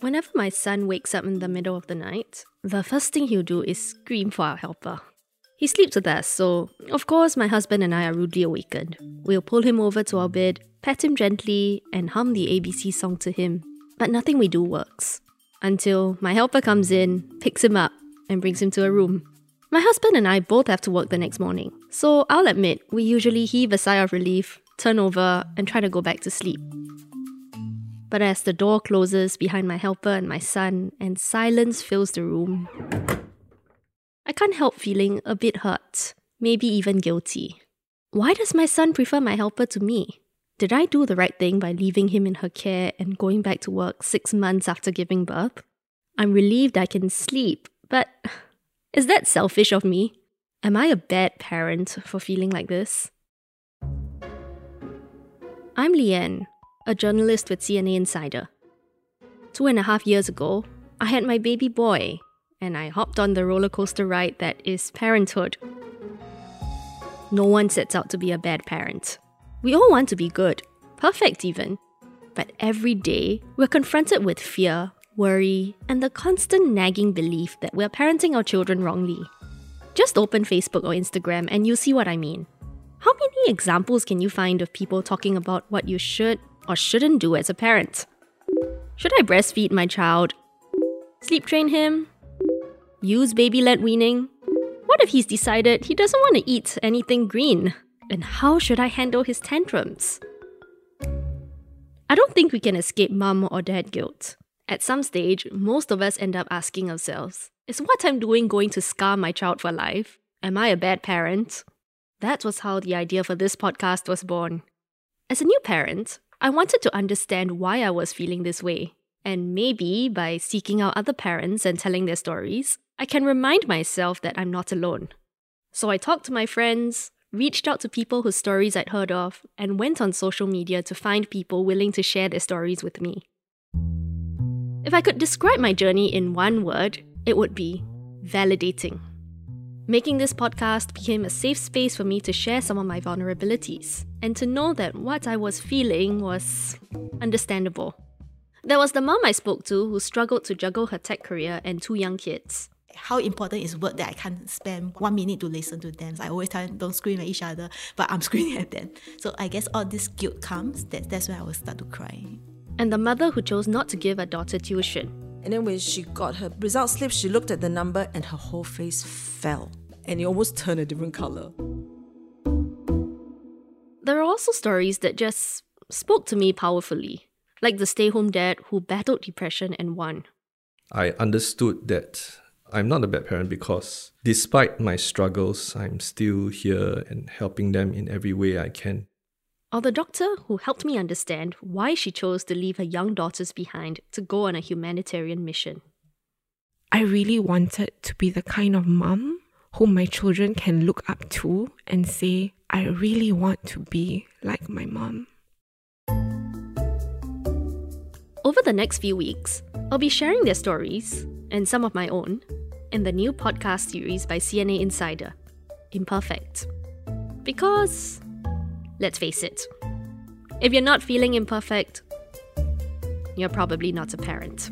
Whenever my son wakes up in the middle of the night, the first thing he'll do is scream for our helper. He sleeps with us, so of course my husband and I are rudely awakened. We'll pull him over to our bed, pet him gently, and hum the ABC song to him. But nothing we do works. Until my helper comes in, picks him up, and brings him to a room. My husband and I both have to work the next morning, so I'll admit we usually heave a sigh of relief, turn over, and try to go back to sleep. But as the door closes behind my helper and my son, and silence fills the room, I can't help feeling a bit hurt, maybe even guilty. Why does my son prefer my helper to me? Did I do the right thing by leaving him in her care and going back to work six months after giving birth? I'm relieved I can sleep, but is that selfish of me? Am I a bad parent for feeling like this? I'm Leanne, a journalist with CNA Insider. Two and a half years ago, I had my baby boy, and I hopped on the roller coaster ride that is parenthood. No one sets out to be a bad parent. We all want to be good, perfect even. But every day, we're confronted with fear, worry, and the constant nagging belief that we're parenting our children wrongly. Just open Facebook or Instagram and you'll see what I mean. How many examples can you find of people talking about what you should or shouldn't do as a parent. Should I breastfeed my child? Sleep train him? Use baby led weaning? What if he's decided he doesn't want to eat anything green? And how should I handle his tantrums? I don't think we can escape mum or dad guilt. At some stage, most of us end up asking ourselves Is what I'm doing going to scar my child for life? Am I a bad parent? That was how the idea for this podcast was born. As a new parent, I wanted to understand why I was feeling this way. And maybe by seeking out other parents and telling their stories, I can remind myself that I'm not alone. So I talked to my friends, reached out to people whose stories I'd heard of, and went on social media to find people willing to share their stories with me. If I could describe my journey in one word, it would be validating. Making this podcast became a safe space for me to share some of my vulnerabilities and to know that what I was feeling was understandable. There was the mom I spoke to who struggled to juggle her tech career and two young kids. How important is work that I can't spend one minute to listen to them? I always tell them don't scream at each other, but I'm screaming at them. So I guess all this guilt comes, that, that's when I will start to cry. And the mother who chose not to give her daughter tuition and then when she got her result slip, she looked at the number and her whole face fell. And it almost turned a different color. There are also stories that just spoke to me powerfully, like the stay home dad who battled depression and won. I understood that I'm not a bad parent because despite my struggles, I'm still here and helping them in every way I can or the doctor who helped me understand why she chose to leave her young daughters behind to go on a humanitarian mission. I really wanted to be the kind of mom whom my children can look up to and say, I really want to be like my mom. Over the next few weeks, I'll be sharing their stories, and some of my own, in the new podcast series by CNA Insider, Imperfect. Because Let's face it. If you're not feeling imperfect, you're probably not a parent.